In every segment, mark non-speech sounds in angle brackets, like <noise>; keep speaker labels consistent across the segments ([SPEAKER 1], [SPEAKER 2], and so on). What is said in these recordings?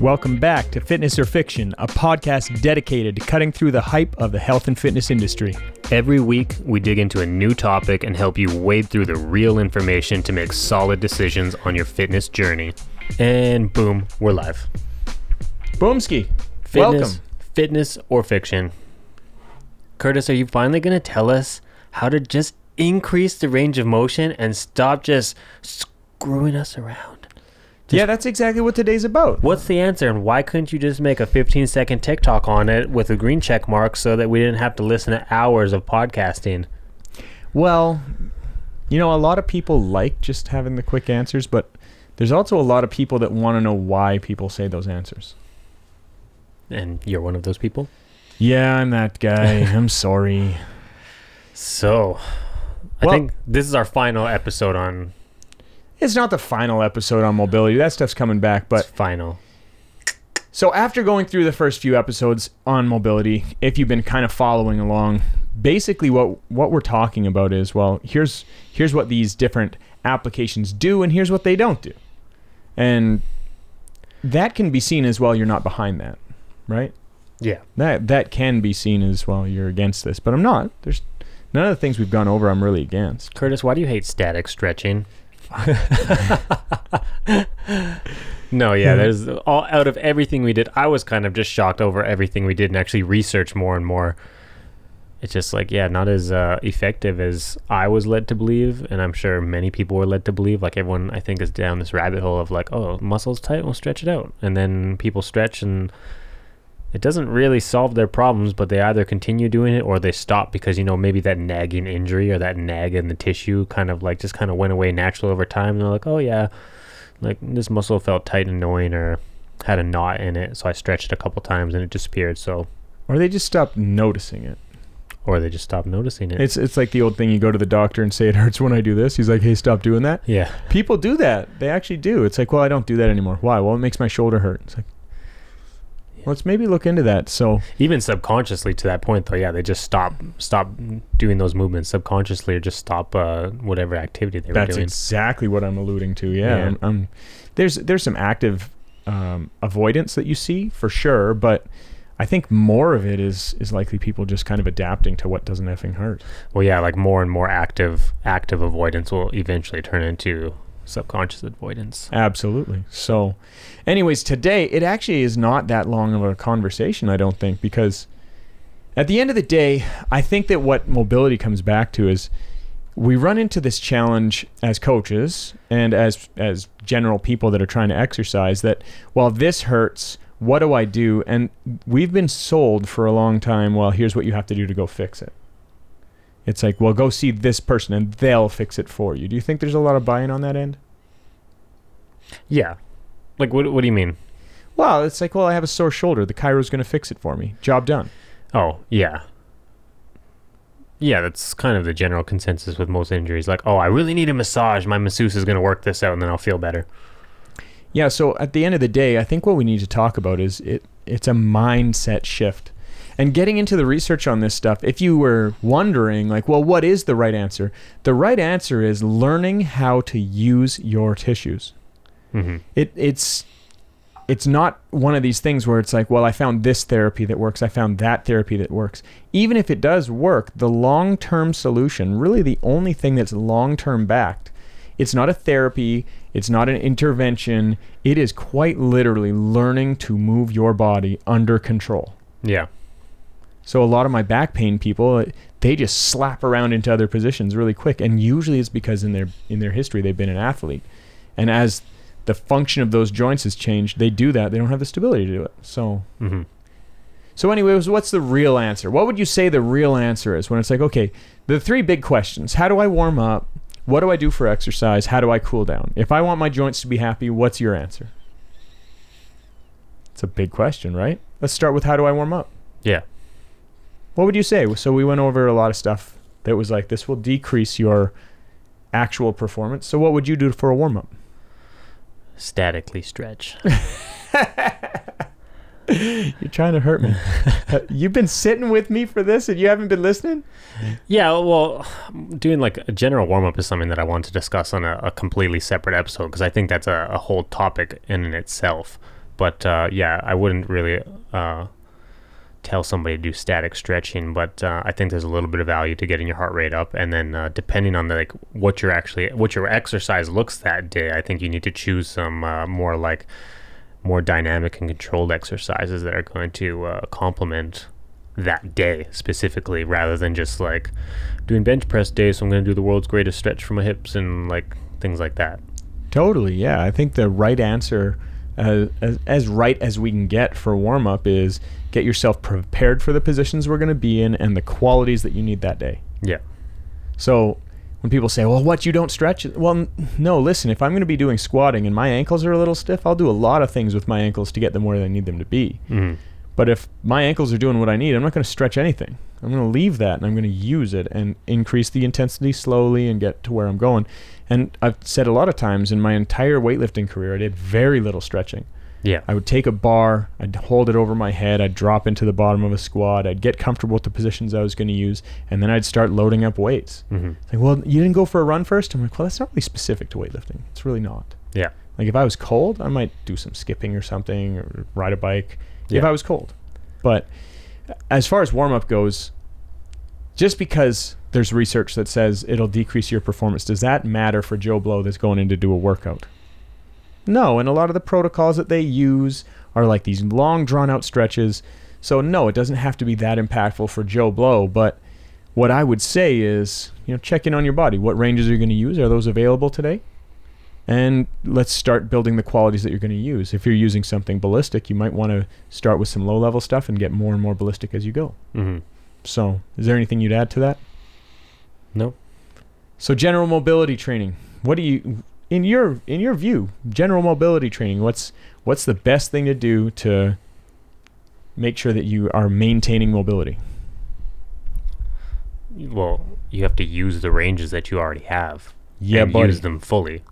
[SPEAKER 1] Welcome back to Fitness or Fiction, a podcast dedicated to cutting through the hype of the health and fitness industry.
[SPEAKER 2] Every week, we dig into a new topic and help you wade through the real information to make solid decisions on your fitness journey. And boom, we're live.
[SPEAKER 1] Boomski,
[SPEAKER 2] Fitness,
[SPEAKER 1] welcome.
[SPEAKER 2] Fitness or fiction? Curtis, are you finally going to tell us how to just increase the range of motion and stop just screwing us around?
[SPEAKER 1] Yeah, that's exactly what today's about.
[SPEAKER 2] What's the answer, and why couldn't you just make a 15 second TikTok on it with a green check mark so that we didn't have to listen to hours of podcasting?
[SPEAKER 1] Well, you know, a lot of people like just having the quick answers, but there's also a lot of people that want to know why people say those answers.
[SPEAKER 2] And you're one of those people?
[SPEAKER 1] Yeah, I'm that guy. <laughs> I'm sorry.
[SPEAKER 2] So, I
[SPEAKER 1] Well-
[SPEAKER 2] think this is our final episode on
[SPEAKER 1] It's not the final episode on mobility. That stuff's coming back,
[SPEAKER 2] but
[SPEAKER 1] but
[SPEAKER 2] final.
[SPEAKER 1] So after going through the first few episodes on mobility, if you've been kind of following along, basically what what we're talking about is well, here's here's what these different applications do and here's what they don't do. And that can be seen as well you're not behind that, right?
[SPEAKER 2] Yeah.
[SPEAKER 1] That that can be seen as well you're against this, but I'm not. There's none of the things we've gone over I'm really against.
[SPEAKER 2] Curtis, why do you hate static stretching? <laughs> no, yeah, there's all out of everything we did. I was kind of just shocked over everything we did and actually researched more and more. It's just like, yeah, not as uh, effective as I was led to believe, and I'm sure many people were led to believe. Like everyone, I think, is down this rabbit hole of like, oh, muscles tight, we'll stretch it out, and then people stretch and it doesn't really solve their problems, but they either continue doing it or they stop because you know maybe that nagging injury or that nag in the tissue kind of like just kind of went away naturally over time. And they're like, oh yeah, like this muscle felt tight and annoying or had a knot in it, so I stretched it a couple times and it disappeared. So
[SPEAKER 1] Or they just stop noticing it.
[SPEAKER 2] or they just stopped noticing it.
[SPEAKER 1] It's it's like the old thing you go to the doctor and say it hurts when I do this. He's like, "Hey, stop doing that."
[SPEAKER 2] yeah,
[SPEAKER 1] People do that. They actually do. It's like, well, I don't do that anymore. Why? Well, it makes my shoulder hurt. It's like, let's maybe look into that. So,
[SPEAKER 2] even subconsciously to that point though, yeah, they just stop stop doing those movements subconsciously or just stop uh, whatever activity they were doing.
[SPEAKER 1] that's exactly what I'm alluding to. Yeah,
[SPEAKER 2] Yeah.
[SPEAKER 1] I'm, I'm- there's there's some active um, avoidance that you see for sure, but I think more of it is is likely people just kind of adapting to what doesn't effing hurt.
[SPEAKER 2] Well, yeah, like more and more active active avoidance will eventually turn into subconscious avoidance.
[SPEAKER 1] Absolutely. So, anyways, today it actually is not that long of a conversation, I don't think, because at the end of the day, I think that what mobility comes back to is we run into this challenge as coaches and as as general people that are trying to exercise that while this hurts what do i do and we've been sold for a long time well here's what you have to do to go fix it it's like well go see this person and they'll fix it for you do you think there's a lot of buy-in on that end
[SPEAKER 2] Yeah. Like what what do you mean?
[SPEAKER 1] Well, it's like, well, I have a sore shoulder. The chiro's going to fix it for me. Job done.
[SPEAKER 2] Oh, yeah. Yeah, that's kind of the general consensus with most injuries. Like, oh, I really need a massage. My masseuse is going to work this out and then I'll feel better.
[SPEAKER 1] Yeah. So at the end of the day, I think what we need to talk about is it. It's a mindset shift, and getting into the research on this stuff. If you were wondering, like, well, what is the right answer? The right answer is learning how to use your tissues.
[SPEAKER 2] hmm
[SPEAKER 1] It it's it's not one of these things where it's like, well, I found this therapy that works. I found that therapy that works. Even if it does work, the long-term solution, really the only thing that's long-term backed, it's not a therapy, it's not an intervention. It is quite literally learning to move your body under control.
[SPEAKER 2] Yeah.
[SPEAKER 1] So a lot of my back pain people, uh, they just slap around into other positions really quick, and usually it's because in their in their history they've been an athlete, and as the function of those joints has changed, they do that. They don't have the stability to do it. So
[SPEAKER 2] hmm
[SPEAKER 1] so anyways, what's the real answer? What would you say the real answer is when it's like, okay, the three big questions: How do I warm up? What do I do for exercise? How do I cool down? If I want my joints to be happy, what's your answer? It's a big question, right? Let's start with how do I warm up?
[SPEAKER 2] Yeah.
[SPEAKER 1] What would you say? So we went over a lot of stuff that was like this will decrease your actual performance. So what would you do for a warm up?
[SPEAKER 2] Statically stretch. <laughs>
[SPEAKER 1] You're trying to hurt me. <laughs> Uh, You've been sitting with me for this and you haven't been listening?
[SPEAKER 2] Yeah, well, doing like a general warm up is something that I want to discuss on a, a completely separate episode because I think that's a, a whole topic in and itself But uh, yeah, I wouldn't really uh, tell somebody to do static stretching, but uh, I think there's a little bit of value to getting your heart rate up, and then uh, depending on the like what you're actually what your exercise looks that day, I think you need to choose some uh, more like more dynamic and controlled exercises that are going to uh, complement that day specifically, rather than just like doing bench press day. So I'm going to do the world's greatest stretch for my hips and like things like that.
[SPEAKER 1] Totally, yeah. I think the right answer, uh, as, as right as we can get for warm up, is get yourself prepared for the positions we're going to be in and the qualities that you need that day.
[SPEAKER 2] Yeah.
[SPEAKER 1] So when people say, "Well, what you don't stretch?" Well, no. Listen, if I'm going to be doing squatting and my ankles are a little stiff, I'll do a lot of things with my ankles to get them where I need them to be.
[SPEAKER 2] hmm
[SPEAKER 1] But if my ankles are doing what I need, I'm not going to stretch anything. I'm going to leave that and I'm going to use it and increase the intensity slowly and get to where I'm going. And I've said a lot of times in my entire weightlifting career, I did very little stretching.
[SPEAKER 2] Yeah.
[SPEAKER 1] I would take a bar, I'd hold it over my head, I'd drop into the bottom of a squat, I'd get comfortable with the positions I was going to use, and then I'd start loading up weights.
[SPEAKER 2] hmm
[SPEAKER 1] like, well, you didn't go for a run first? I'm like, well, that's not really specific to weightlifting. It's really not.
[SPEAKER 2] Yeah.
[SPEAKER 1] Like if I was cold, I might do some skipping or something or ride a bike if I was cold. But as far as warm up goes, just because there's research that says it'll decrease your performance, does that matter for Joe Blow that's going in to do a workout? No, and a lot of the protocols that they use are like these long drawn out stretches. So no, it doesn't have to be that impactful for Joe Blow, but what I would say is, you know, check in on your body. What ranges are you going to use? Are those available today? And let's start building the qualities that you're going to use. If you're using something ballistic, you might want to start with some low level stuff and get more and more ballistic as you go.
[SPEAKER 2] hmm
[SPEAKER 1] So, is there anything you'd add to that?
[SPEAKER 2] No.
[SPEAKER 1] So, general mobility training. What do you in your in your view, general mobility training, what's what's the best thing to do to make sure that you are maintaining mobility?
[SPEAKER 2] Well, you have to use the ranges that you already have.
[SPEAKER 1] Yeah,
[SPEAKER 2] and
[SPEAKER 1] buddy.
[SPEAKER 2] use them fully.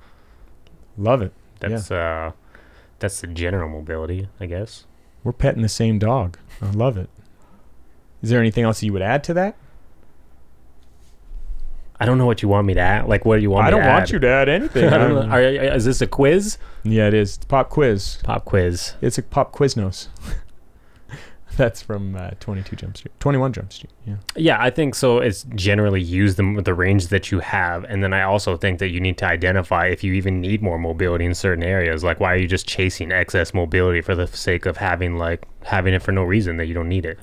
[SPEAKER 1] Love it.
[SPEAKER 2] That's uh that's the general mobility, I guess.
[SPEAKER 1] We're petting the same dog. I love it. Is there anything else you would add to that?
[SPEAKER 2] I don't know what you want me to add. Like, what do you want? Me to
[SPEAKER 1] I
[SPEAKER 2] don't want
[SPEAKER 1] you to add anything. <laughs>
[SPEAKER 2] I don't know. Are, is this a quiz?
[SPEAKER 1] yeah, it is. It's pop quiz.
[SPEAKER 2] Pop quiz.
[SPEAKER 1] It's a pop Quiznos. <laughs> That's from uh, 22 Jump Street. 21 Jump Street. Yeah.
[SPEAKER 2] Yeah, I think so. It's generally use them with the range that you have, and then I also think that you need to identify if you even need more mobility in certain areas. Like, why are you just chasing excess mobility for the sake of having like having it for no reason that you don't need it?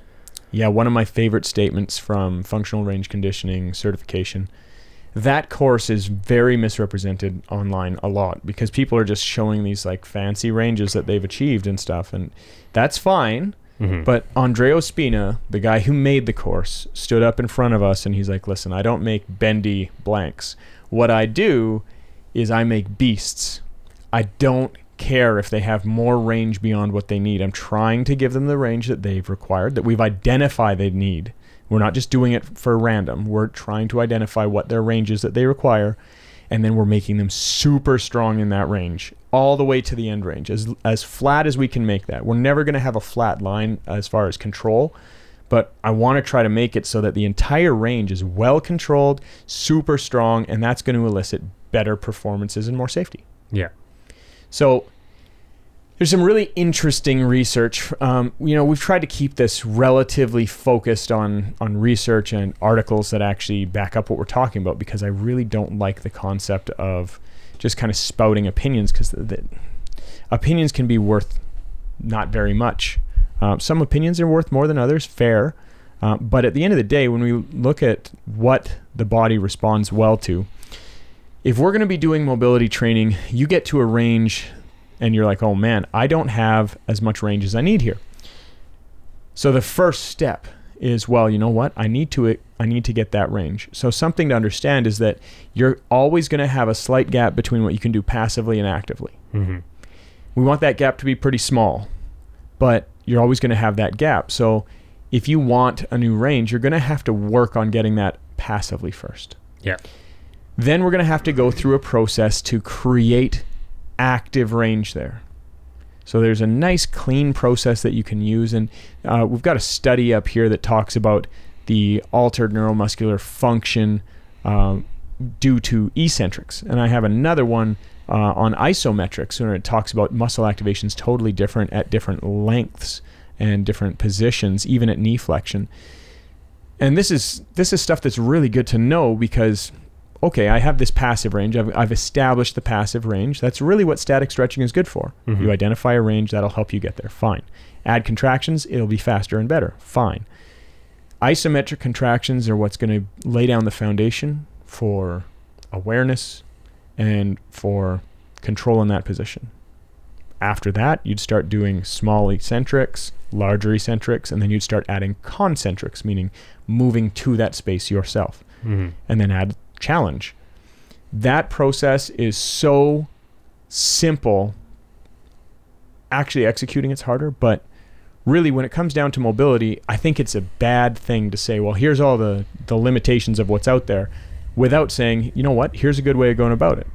[SPEAKER 1] Yeah, one of my favorite statements from functional range conditioning certification. That course is very misrepresented online a lot because people are just showing these like fancy ranges that they've achieved and stuff, and that's fine.
[SPEAKER 2] Mhm.
[SPEAKER 1] But Andreo Spina, the guy who made the course, stood up in front of us and he's like, "Listen, I don't make bendy blanks. What I do is I make beasts. I don't care if they have more range beyond what they need. I'm trying to give them the range that they've required, that we've identified they need. We're not just doing it for random. We're trying to identify what their range is that they require, and then we're making them super strong in that range, all the way to the end range, as as flat as we can make that. We're never going to have a flat line as far as control, but I want to try to make it so that the entire range is well controlled, super strong, and that's going to elicit better performances and more safety.
[SPEAKER 2] Yeah.
[SPEAKER 1] So there's some really interesting research. Um, you know, we've tried to keep this relatively focused on on research and articles that actually back up what we're talking about because I really don't like the concept of just kind of spouting opinions because opinions can be worth not very much. Um, some opinions are worth more than others, fair. Uh, but at the end of the day, when we look at what the body responds well to, if we're going to be doing mobility training, you get to a range and you're like, oh man, I don't have as much range as I need here. So the first step is, well, you know what? I need to I need to get that range. So something to understand is that you're always going to have a slight gap between what you can do passively and actively.
[SPEAKER 2] hmm
[SPEAKER 1] We want that gap to be pretty small, but you're always going to have that gap. So if you want a new range, you're going to have to work on getting that passively first.
[SPEAKER 2] Yeah.
[SPEAKER 1] Then we're going to have to go through a process to create active range there. So there's a nice clean process that you can use. And uh, we've got a study up here that talks about the altered neuromuscular function um, due to eccentrics. And I have another one uh, on isometrics where it talks about muscle activations totally different at different lengths and different positions, even at knee flexion. And this is this is stuff that's really good to know because okay, I have this passive range. I've, I've established the passive range. That's really what static stretching is good for.
[SPEAKER 2] Mhm.
[SPEAKER 1] You identify a range that'll help you get there. Fine. Add contractions, it'll be faster and better. Fine. Isometric contractions are what's going to lay down the foundation for awareness and for control in that position. After that, you'd start doing small eccentrics, larger eccentrics, and then you'd start adding concentrics, meaning moving to that space yourself
[SPEAKER 2] Mhm.
[SPEAKER 1] and then add challenge. That process is so simple. Actually, executing it's harder, but really, when it comes down to mobility, I think it's a bad thing to say, well, here's all the, the limitations of what's out there without saying, you know what, here's a good way of going about it.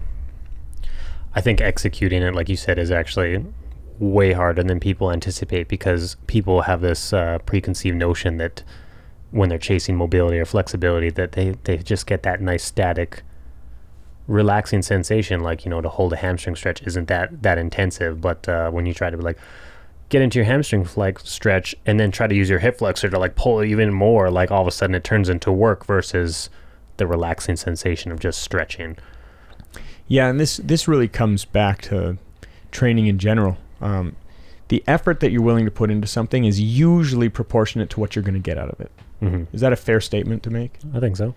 [SPEAKER 2] I think executing it, like you said, is actually way harder than people anticipate because people have this uh, preconceived notion that when they're chasing mobility or flexibility, that they, they just get that nice static, relaxing sensation. Like you know, to hold a hamstring stretch isn't that that intensive, but uh, when you try to like get into your hamstring like stretch and then try to use your hip flexor to like pull even more, like all of a sudden it turns into work versus the relaxing sensation of just stretching.
[SPEAKER 1] Yeah, and this this really comes back to training in general. Um, the effort that you're willing to put into something is usually proportionate to what you're going to get out of it.
[SPEAKER 2] Hmm
[SPEAKER 1] Is that a fair statement to make?
[SPEAKER 2] I think so.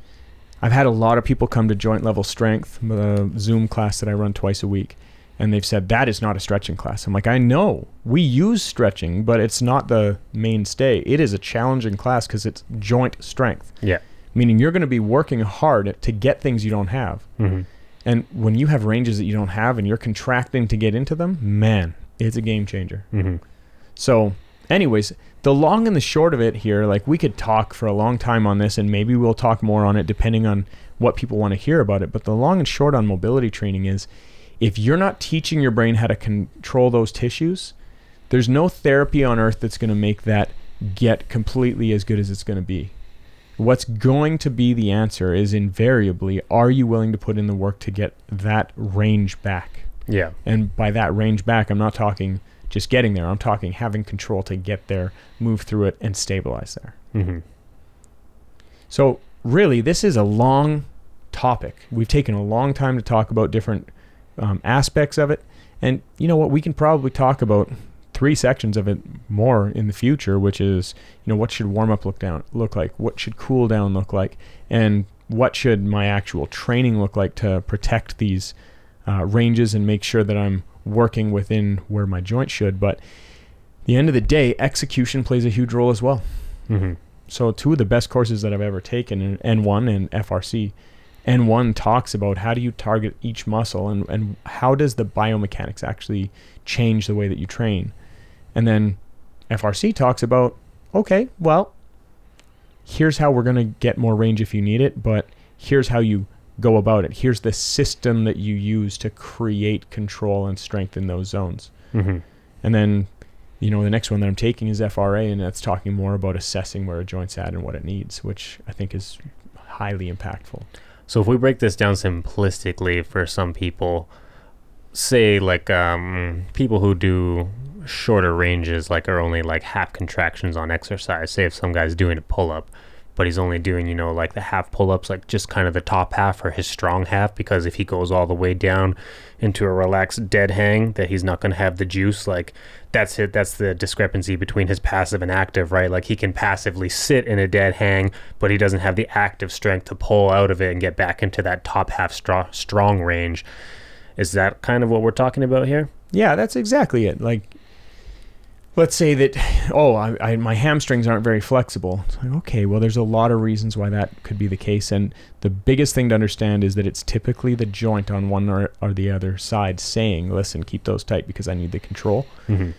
[SPEAKER 1] I've had a lot of people come to joint level strength, the Zoom class that I run twice a week, and they've said that is not a stretching class. I'm like, I know we use stretching, but it's not the mainstay. It is a challenging class because it's joint strength,
[SPEAKER 2] Yeah.
[SPEAKER 1] meaning you're going to be working hard to get things you don't have.
[SPEAKER 2] hmm
[SPEAKER 1] And when you have ranges that you don't have and you're contracting to get into them, man, it's a game changer.
[SPEAKER 2] hmm
[SPEAKER 1] So, anyways, the long and the short of it here, like we could talk for a long time on this, and maybe we'll talk more on it depending on what people want to hear about it. But the long and short on mobility training is if you're not teaching your brain how to control those tissues, there's no therapy on earth that's going to make that get completely as good as it's going to be. What's going to be the answer is invariably are you willing to put in the work to get that range back?
[SPEAKER 2] Yeah.
[SPEAKER 1] And by that range back, I'm not talking just getting there. I'm talking having control to get there, move through it, and stabilize there.
[SPEAKER 2] hmm
[SPEAKER 1] So, really, this is a long topic. We've taken a long time to talk about different um, aspects of it. And you know what? We can probably talk about three sections of it more in the future, which is, you know, what should warm up look down look like? What should cool down look like? And what should my actual training look like to protect these uh, ranges and make sure that I'm working within where my joint should? But the end of the day, execution plays a huge role as well.
[SPEAKER 2] hmm
[SPEAKER 1] So two of the best courses that I've ever taken in N1 and FRC. N1 talks about how do you target each muscle and, and how does the biomechanics actually change the way that you train. And then FRC talks about, okay, well, here's how we're going to get more range if you need it, but here's how you go about it. Here's the system that you use to create control and strength in those zones.
[SPEAKER 2] hmm
[SPEAKER 1] And then, you know, the next one that I'm taking is FRA, and that's talking more about assessing where a joint's at and what it needs, which I think is highly impactful.
[SPEAKER 2] So if we break this down simplistically for some people, say like um, people who do shorter ranges, like are only like half contractions on exercise. Say if some guy's doing a pull up, but he's only doing you know like the half pull ups, like just kind of the top half or his strong half, because if he goes all the way down into a relaxed dead hang, that he's not going to have the juice. Like that's it. That's the discrepancy between his passive and active, right? Like he can passively sit in a dead hang, but he doesn't have the active strength to pull out of it and get back into that top half strong strong range. Is that kind of what we're talking about here?
[SPEAKER 1] Yeah, that's exactly it. Like, let's say that, oh, I, I, my hamstrings aren't very flexible. It's like, okay, well, there's a lot of reasons why that could be the case. And the biggest thing to understand is that it's typically the joint on one or, or the other side saying, listen, keep those tight because I need the control.
[SPEAKER 2] Mm-hmm.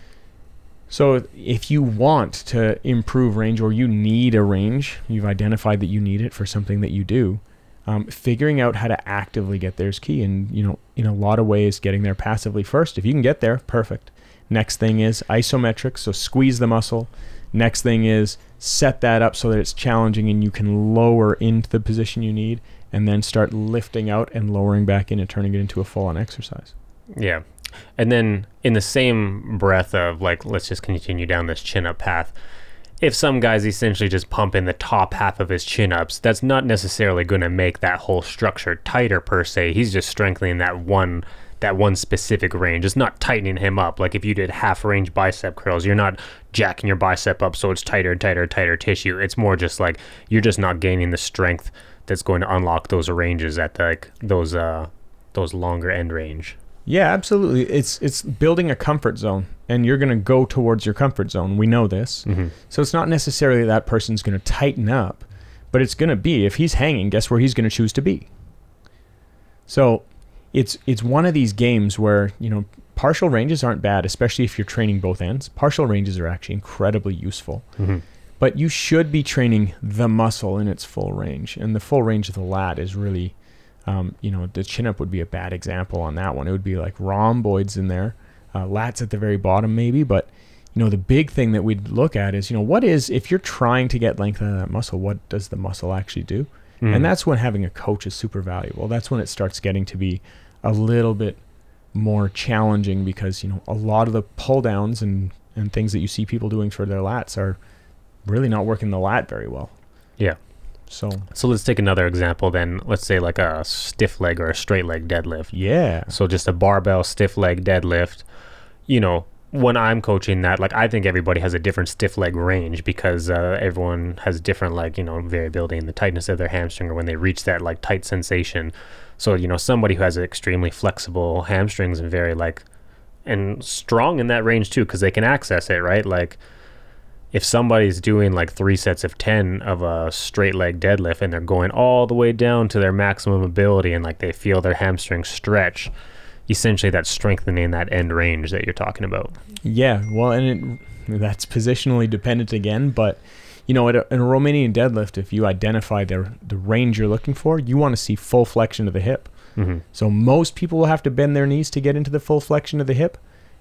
[SPEAKER 1] So if you want to improve range or you need a range, you've identified that you need it for something that you do. Um, figuring out how to actively get there is key, and you know, in a lot of ways, getting there passively first. If you can get there, perfect. Next thing is isometric, so squeeze the muscle. Next thing is set that up so that it's challenging and you can lower into the position you need. and then start lifting out and lowering back in and turning it into a full on exercise.
[SPEAKER 2] Yeah. And then in the same breath of like, let's just continue down this chin up path. If some guy's essentially just pumping the top half of his chin ups, that's not necessarily going to make that whole structure tighter per se. He's just strengthening that one that one specific range. It's not tightening him up. Like if you did half range bicep curls, you're not jacking your bicep up so it's tighter and tighter, tighter tissue. It's more just like you're just not gaining the strength that's going to unlock those ranges at the, like those uh those longer end range.
[SPEAKER 1] Yeah, absolutely. It's it's building a comfort zone, and you're going to go towards your comfort zone. We know this,
[SPEAKER 2] Mm-hmm.
[SPEAKER 1] so it's not necessarily that person's going to tighten up, but it's going to be if he's hanging. Guess where he's going to choose to be. So, it's it's one of these games where you know partial ranges aren't bad, especially if you're training both ends. Partial ranges are actually incredibly useful,
[SPEAKER 2] Mm-hmm.
[SPEAKER 1] but you should be training the muscle in its full range, and the full range of the lat is really um, you know, the chin up would be a bad example on that one. It would be like rhomboids in there, uh, lats at the very bottom, maybe. But, you know, the big thing that we'd look at is, you know, what is, if you're trying to get length out of that muscle, what does the muscle actually do?
[SPEAKER 2] Mm-hmm.
[SPEAKER 1] And that's when having a coach is super valuable. That's when it starts getting to be a little bit more challenging because, you know, a lot of the pull downs and, and things that you see people doing for their lats are really not working the lat very well.
[SPEAKER 2] Yeah.
[SPEAKER 1] So,
[SPEAKER 2] So let's take another example then. Let's say like a stiff leg or a straight leg deadlift.
[SPEAKER 1] yeah.
[SPEAKER 2] So just a barbell stiff leg deadlift. You know, when I'm coaching that, like I think everybody has a different stiff leg range because uh, everyone has different like you know variability in the tightness of their hamstring or when they reach that like tight sensation. So you know somebody who has extremely flexible hamstrings and very like and strong in that range too because they can access it right like if somebody's doing like three sets of 10 of a straight leg deadlift and they're going all the way down to their maximum ability and like they feel their hamstrings stretch essentially that's strengthening that end range that you're talking about
[SPEAKER 1] Yeah, well, and it, that's positionally dependent again, but you know, at a, in a Romanian deadlift, if you identify the the range you're looking for, you want to see full flexion of the hip.
[SPEAKER 2] mm-hmm.
[SPEAKER 1] So most people will have to bend their knees to get into the full flexion of the hip,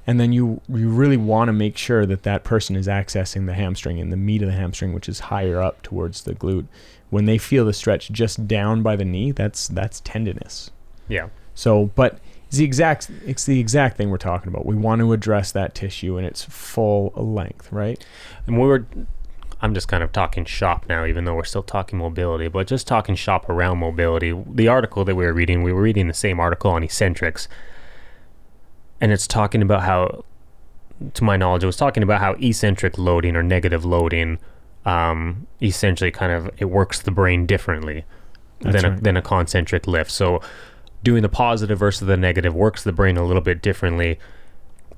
[SPEAKER 1] and then you you really want to make sure that that person is accessing the hamstring and the meat of the hamstring, which is higher up towards the glute. When they feel the stretch just down by the knee, that's that's tendinous.
[SPEAKER 2] yeah
[SPEAKER 1] So, but it's the exact it's the exact thing we're talking about. We want to address that tissue in its full length, right?
[SPEAKER 2] and we were i'm just kind of talking shop now even though we're still talking mobility but just talking shop around mobility the article that we were reading we were reading the same article on eccentrics and it's talking about how to my knowledge it was talking about how eccentric loading or negative loading um, essentially kind of it works the brain differently
[SPEAKER 1] That's
[SPEAKER 2] than a, than a concentric lift so doing the positive versus the negative works the brain a little bit differently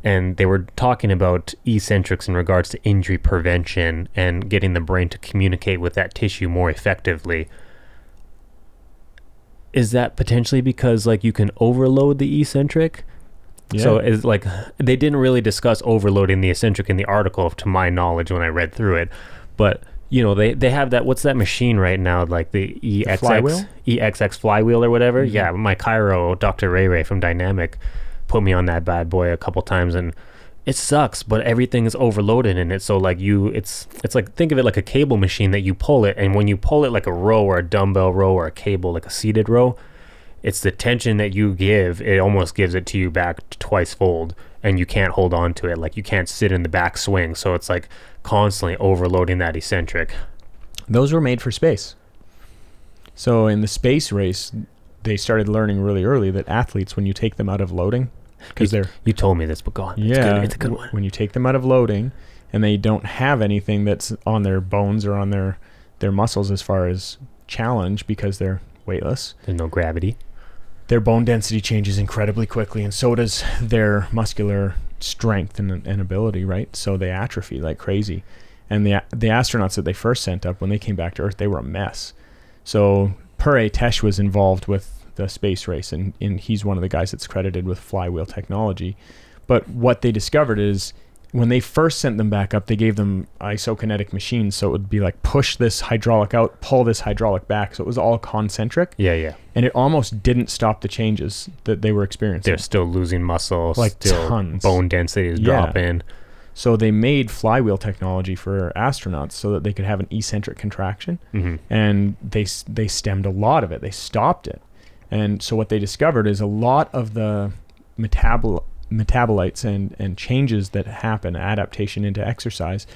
[SPEAKER 2] and they were talking about eccentrics in regards to injury prevention and getting the brain to communicate with that tissue more effectively. Is that potentially because like you can overload the eccentric? Yeah. So it's like they didn't really discuss overloading the eccentric in the article, to my knowledge, when I read through it. But you know they they have that. What's that machine right now? Like the EXX
[SPEAKER 1] flywheel?
[SPEAKER 2] EXX flywheel or whatever.
[SPEAKER 1] Mhm.
[SPEAKER 2] Yeah, my chiro Dr. Ray Ray from Dynamic put me on that bad boy a couple times and it sucks but everything is overloaded in it so like you it's it's like think of it like a cable machine that you pull it and when you pull it like a row or a dumbbell row or a cable like a seated row it's the tension that you give it almost gives it to you back twice fold and you can't hold on to it. Like you can't sit in the back swing. So it's like constantly overloading that eccentric.
[SPEAKER 1] Those were made for space. So in the space race, they started learning really early that athletes, when you take them out of loading, because they're
[SPEAKER 2] you told me this but go on. It's
[SPEAKER 1] yeah,
[SPEAKER 2] good. It's a good one.
[SPEAKER 1] When you take them out of loading, and they don't have anything that's on their bones or on their their muscles as far as challenge because they're weightless,
[SPEAKER 2] there's no gravity
[SPEAKER 1] their bone density changes incredibly quickly, and so does their muscular strength and, and ability, right? So they atrophy like crazy. And the the astronauts that they first sent up when they came back to Earth, they were a mess. So Per Tesch was involved with the space race, and, and he's one of the guys that's credited with flywheel technology. But what they discovered is when they first sent them back up, they gave them isokinetic machines, so it would be like push this hydraulic out, pull this hydraulic back. So it was all concentric
[SPEAKER 2] yeah yeah
[SPEAKER 1] and it almost didn't stop the changes that they were experiencing.
[SPEAKER 2] they're still losing muscle,
[SPEAKER 1] Like
[SPEAKER 2] still
[SPEAKER 1] tons.
[SPEAKER 2] bone density is
[SPEAKER 1] Yeah.
[SPEAKER 2] dropping.
[SPEAKER 1] So they made flywheel technology for astronauts so that they could have an eccentric contraction,
[SPEAKER 2] hmm
[SPEAKER 1] and they they stemmed a lot of it. They stopped it, and so what they discovered is a lot of the metabol metabolites and and changes that happen, adaptation into exercise,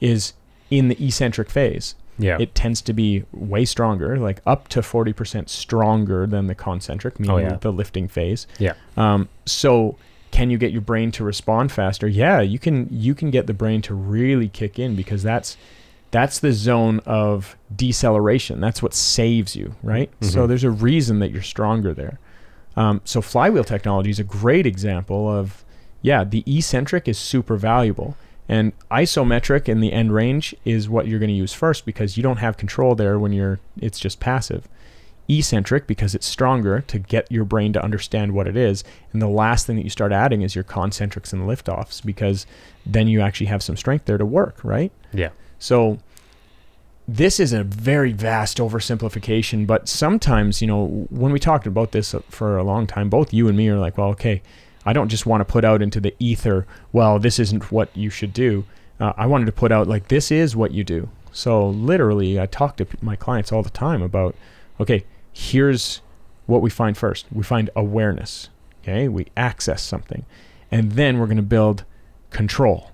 [SPEAKER 1] is in the eccentric phase.
[SPEAKER 2] Yeah.
[SPEAKER 1] It tends to be way stronger, like up to forty percent stronger than the concentric, meaning
[SPEAKER 2] Oh, yeah.
[SPEAKER 1] the lifting phase.
[SPEAKER 2] yeah.
[SPEAKER 1] Um, so can you get your brain to respond faster? Yeah, you can. You can get the brain to really kick in because that's that's the zone of deceleration. That's what saves you, right? So
[SPEAKER 2] Mhm.
[SPEAKER 1] there's a reason that you're stronger there. Um, so flywheel technology is a great example of yeah, the eccentric is super valuable. And isometric in the end range is what you're going to use first because you don't have control there when you're it's just passive eccentric because it's stronger to get your brain to understand what it is. And the last thing that you start adding is your concentrics and liftoffs because then you actually have some strength there to work, right?
[SPEAKER 2] Yeah.
[SPEAKER 1] So this is a very vast oversimplification, but sometimes, you know, when we talked about this for a long time, both you and me are like, well, okay, I don't just want to put out into the ether, well, this isn't what you should do. Uh, I wanted to put out like this is what you do. So literally, I talk to my clients all the time about, okay, here's what we find first. We find awareness. Okay, we access something, and then we're going to build control.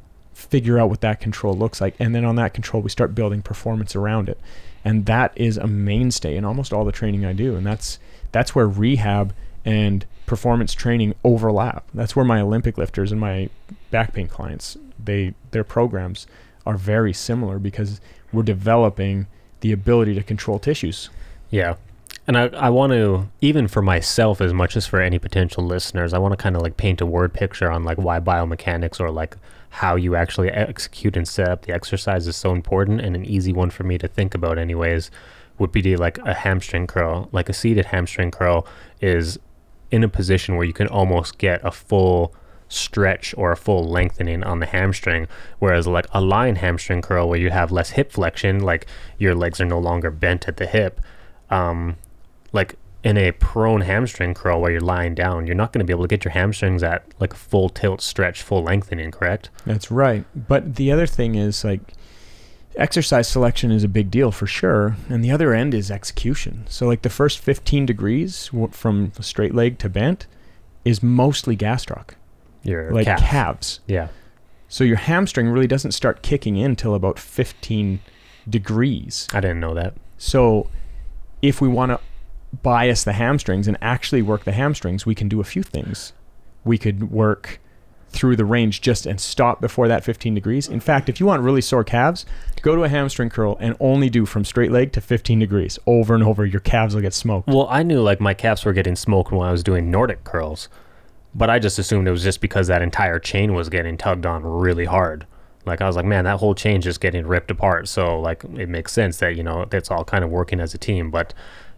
[SPEAKER 1] Figure out what that control looks like, and then on that control, we start building performance around it, and that is a mainstay in almost all the training I do, and that's that's where rehab and performance training overlap. That's where my Olympic lifters and my back pain clients they their programs are very similar because we're developing the ability to control tissues.
[SPEAKER 2] Yeah. And I, I want to, even for myself as much as for any potential listeners, I want to kind of like paint a word picture on like why biomechanics or like how you actually execute and set up the exercise is so important. And an easy one for me to think about, anyways, would be like a hamstring curl. Like a seated hamstring curl is in a position where you can almost get a full stretch or a full lengthening on the hamstring whereas like a lying hamstring curl where you have less hip flexion like your legs are no longer bent at the hip um like in a prone hamstring curl where you're lying down you're not going to be able to get your hamstrings at like a full tilt stretch full lengthening correct
[SPEAKER 1] That's right. But the other thing is like exercise selection is a big deal for sure, and the other end is execution. So like the first 15 degrees from straight leg to bent is mostly gastroc,
[SPEAKER 2] your
[SPEAKER 1] like
[SPEAKER 2] calf.
[SPEAKER 1] calves.
[SPEAKER 2] yeah
[SPEAKER 1] So your hamstring really doesn't start kicking in till about 15 degrees.
[SPEAKER 2] i didn't know that
[SPEAKER 1] So if we want to bias the hamstrings and actually work the hamstrings, we can do a few things. We could work through the range just and stop before that 15 degrees. In fact, if you want really sore calves, go to a hamstring curl and only do from straight leg to 15 degrees over and over. Your calves will get smoked.
[SPEAKER 2] well i knew like my calves were getting smoked when i was doing nordic curls but i just assumed it was just because that entire chain was getting tugged on really hard like i was like man that whole chain just getting ripped apart so like it makes sense that you know it's all kind of working as a team but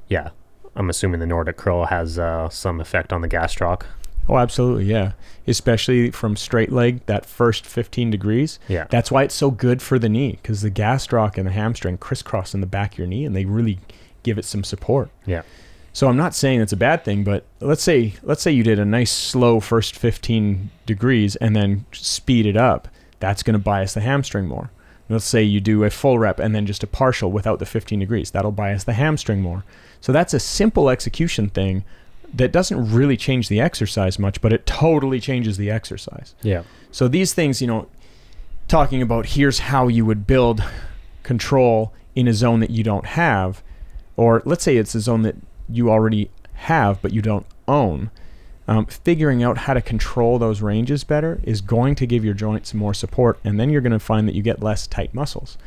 [SPEAKER 2] yeah i'm assuming the nordic curl has uh, some effect on the gastroc
[SPEAKER 1] Oh, absolutely, yeah. Especially from straight leg, that first 15 degrees.
[SPEAKER 2] yeah
[SPEAKER 1] That's why it's so good for the knee because the gastroc and the hamstring crisscross in the back of your knee and they really give it some support.
[SPEAKER 2] yeah
[SPEAKER 1] So I'm not saying it's a bad thing, but let's say let's say you did a nice slow first 15 degrees and then speed it up. That's going to bias the hamstring more. Let's say you do a full rep and then just a partial without the 15 degrees. That'll bias the hamstring more. So that's a simple execution thing that doesn't really change the exercise much, but it totally changes the exercise.
[SPEAKER 2] yeah
[SPEAKER 1] So these things, you know, talking about here's how you would build control in a zone that you don't have, or let's say it's a zone that you already have but you don't own. Um, figuring out how to control those ranges better is going to give your joints more support, and then you're going to find that you get less tight muscles.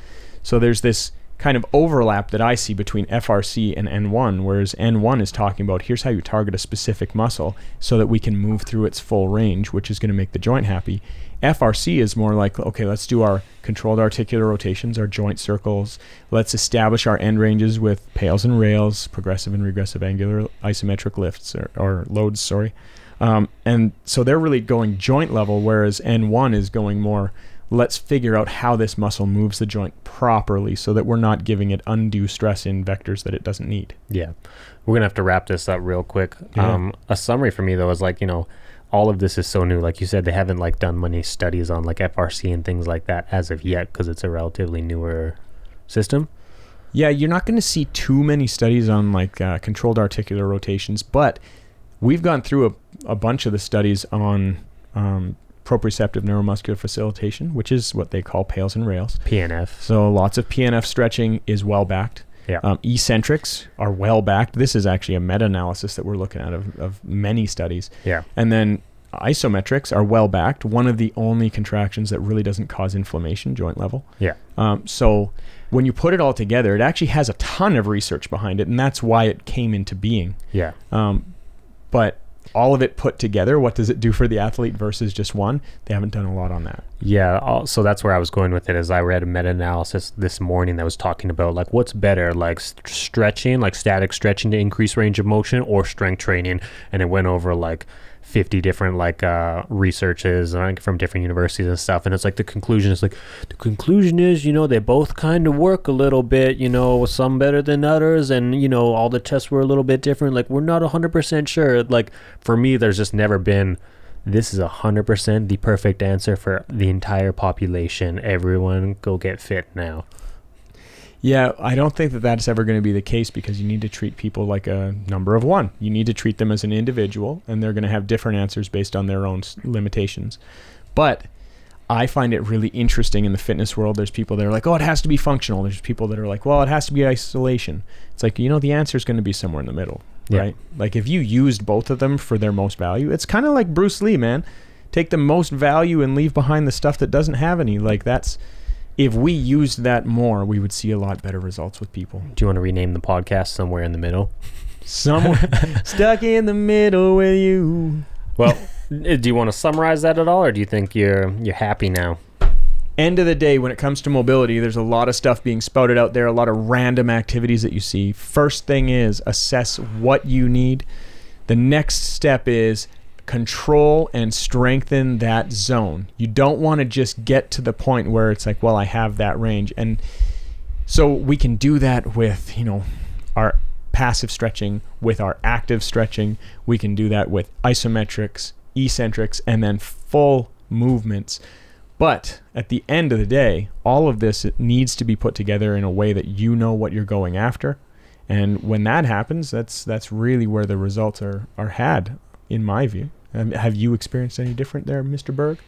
[SPEAKER 1] So there's this kind of overlap that I see between FRC and N1, whereas N1 is talking about here's how you target a specific muscle so that we can move through its full range, which is going to make the joint happy. FRC is more like, okay, let's do our controlled articular rotations, our joint circles. Let's establish our end ranges with pails and rails, progressive and regressive angular isometric lifts or, or loads, sorry. Um, and so they're really going joint level, whereas N1 is going more, let's figure out how this muscle moves the joint properly so that we're not giving it undue stress in vectors that it doesn't need.
[SPEAKER 2] Yeah. We're going to have to wrap this up real quick.
[SPEAKER 1] Yeah.
[SPEAKER 2] Um, a summary for me, though, is like, you know, all of this is so new. Like you said, they haven't like done many studies on like FRC and things like that as of yet because it's a relatively newer system.
[SPEAKER 1] Yeah, you're not going to see too many studies on like uh, controlled articular rotations, but we've gone through a, a bunch of the studies on um, proprioceptive neuromuscular facilitation, which is what they call pails and rails.
[SPEAKER 2] PNF.
[SPEAKER 1] So lots of PNF stretching is well backed.
[SPEAKER 2] Yeah.
[SPEAKER 1] Um, eccentrics are well backed. This is actually a meta-analysis that we're looking at of, of many studies.
[SPEAKER 2] Yeah.
[SPEAKER 1] And then isometrics are well backed. One of the only contractions that really doesn't cause inflammation, joint level.
[SPEAKER 2] Yeah.
[SPEAKER 1] Um, so when you put it all together, it actually has a ton of research behind it, and that's why it came into being.
[SPEAKER 2] Yeah.
[SPEAKER 1] Um, but all of it put together, what does it do for the athlete versus just one? They haven't done a lot on that.
[SPEAKER 2] Yeah, so that's where I was going with it. Is I read a meta-analysis this morning that was talking about like what's better, like st- stretching, like static stretching to increase range of motion, or strength training, and it went over like 50 different like uh, researches like, from different universities and stuff and it's like the conclusion is like the conclusion is you know they both kind of work a little bit you know some better than others and you know all the tests were a little bit different. Like we're not 100% sure. Like for me there's just never been this is 100% the perfect answer for the entire population. Everyone go get fit now
[SPEAKER 1] Yeah, I don't think that that's ever going to be the case because you need to treat people like a number of one. You need to treat them as an individual, and they're going to have different answers based on their own limitations. But I find it really interesting in the fitness world. There's people that are like, oh, it has to be functional. There's people that are like, well, it has to be isolation. It's like, you know, the answer is going to be somewhere in the middle,
[SPEAKER 2] Yeah.
[SPEAKER 1] right? Like if you used both of them for their most value, it's kind of like Bruce Lee, man. Take the most value and leave behind the stuff that doesn't have any. Like that's if we used that more, we would see a lot better results with people.
[SPEAKER 2] do you want to rename the podcast somewhere in the middle
[SPEAKER 1] Somewhere <laughs> stuck in the middle with you.
[SPEAKER 2] well do you want to summarize that at all or do you think you're you're happy now
[SPEAKER 1] End of the day, when it comes to mobility, there's a lot of stuff being spouted out there, a lot of random activities that you see. First thing is assess what you need. The next step is control and strengthen that zone. You don't want to just get to the point where it's like, well, I have that range. And so we can do that with, you know, our passive stretching, with our active stretching. We can do that with isometrics, eccentrics, and then full movements. But at the end of the day, all of this needs to be put together in a way that you know what you're going after. And when that happens, that's that's really where the results are are had, in my view. Um, have you experienced any different there, Mr. Berg?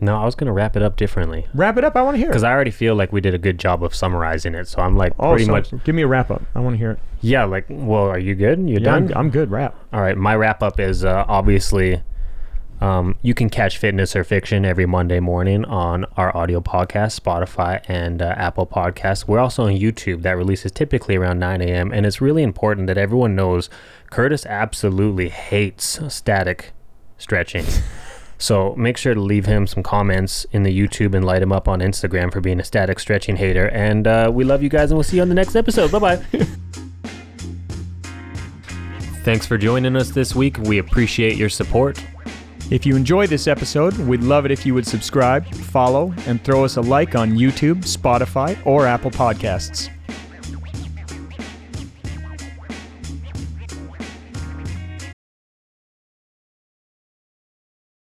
[SPEAKER 2] no i was going to wrap it up differently
[SPEAKER 1] Wrap it up. I want to hear it.
[SPEAKER 2] because I already feel like we did a good job of summarizing it. So I'm like
[SPEAKER 1] Oh,
[SPEAKER 2] pretty
[SPEAKER 1] so
[SPEAKER 2] much,
[SPEAKER 1] give me a wrap up. I want to hear it.
[SPEAKER 2] yeah. Like, well, are you good? You're
[SPEAKER 1] Yeah,
[SPEAKER 2] done.
[SPEAKER 1] I'm, I'm good. Wrap.
[SPEAKER 2] All right. My wrap up is uh, obviously, um, you can catch Fitness or Fiction every Monday morning on our audio podcast, Spotify and uh, Apple Podcasts. We're also on YouTube. That releases typically around 9 a.m. And it's really important that everyone knows Curtis absolutely hates static stretching. <laughs> So make sure to leave him some comments in the YouTube and light him up on Instagram for being a static stretching hater. And uh, we love you guys, and we'll see you on the next episode. Bye bye. <laughs> Thanks for joining us this week. We appreciate your support.
[SPEAKER 1] If you enjoy this episode, we'd love it if you would subscribe, follow, and throw us a like on YouTube, Spotify, or Apple Podcasts.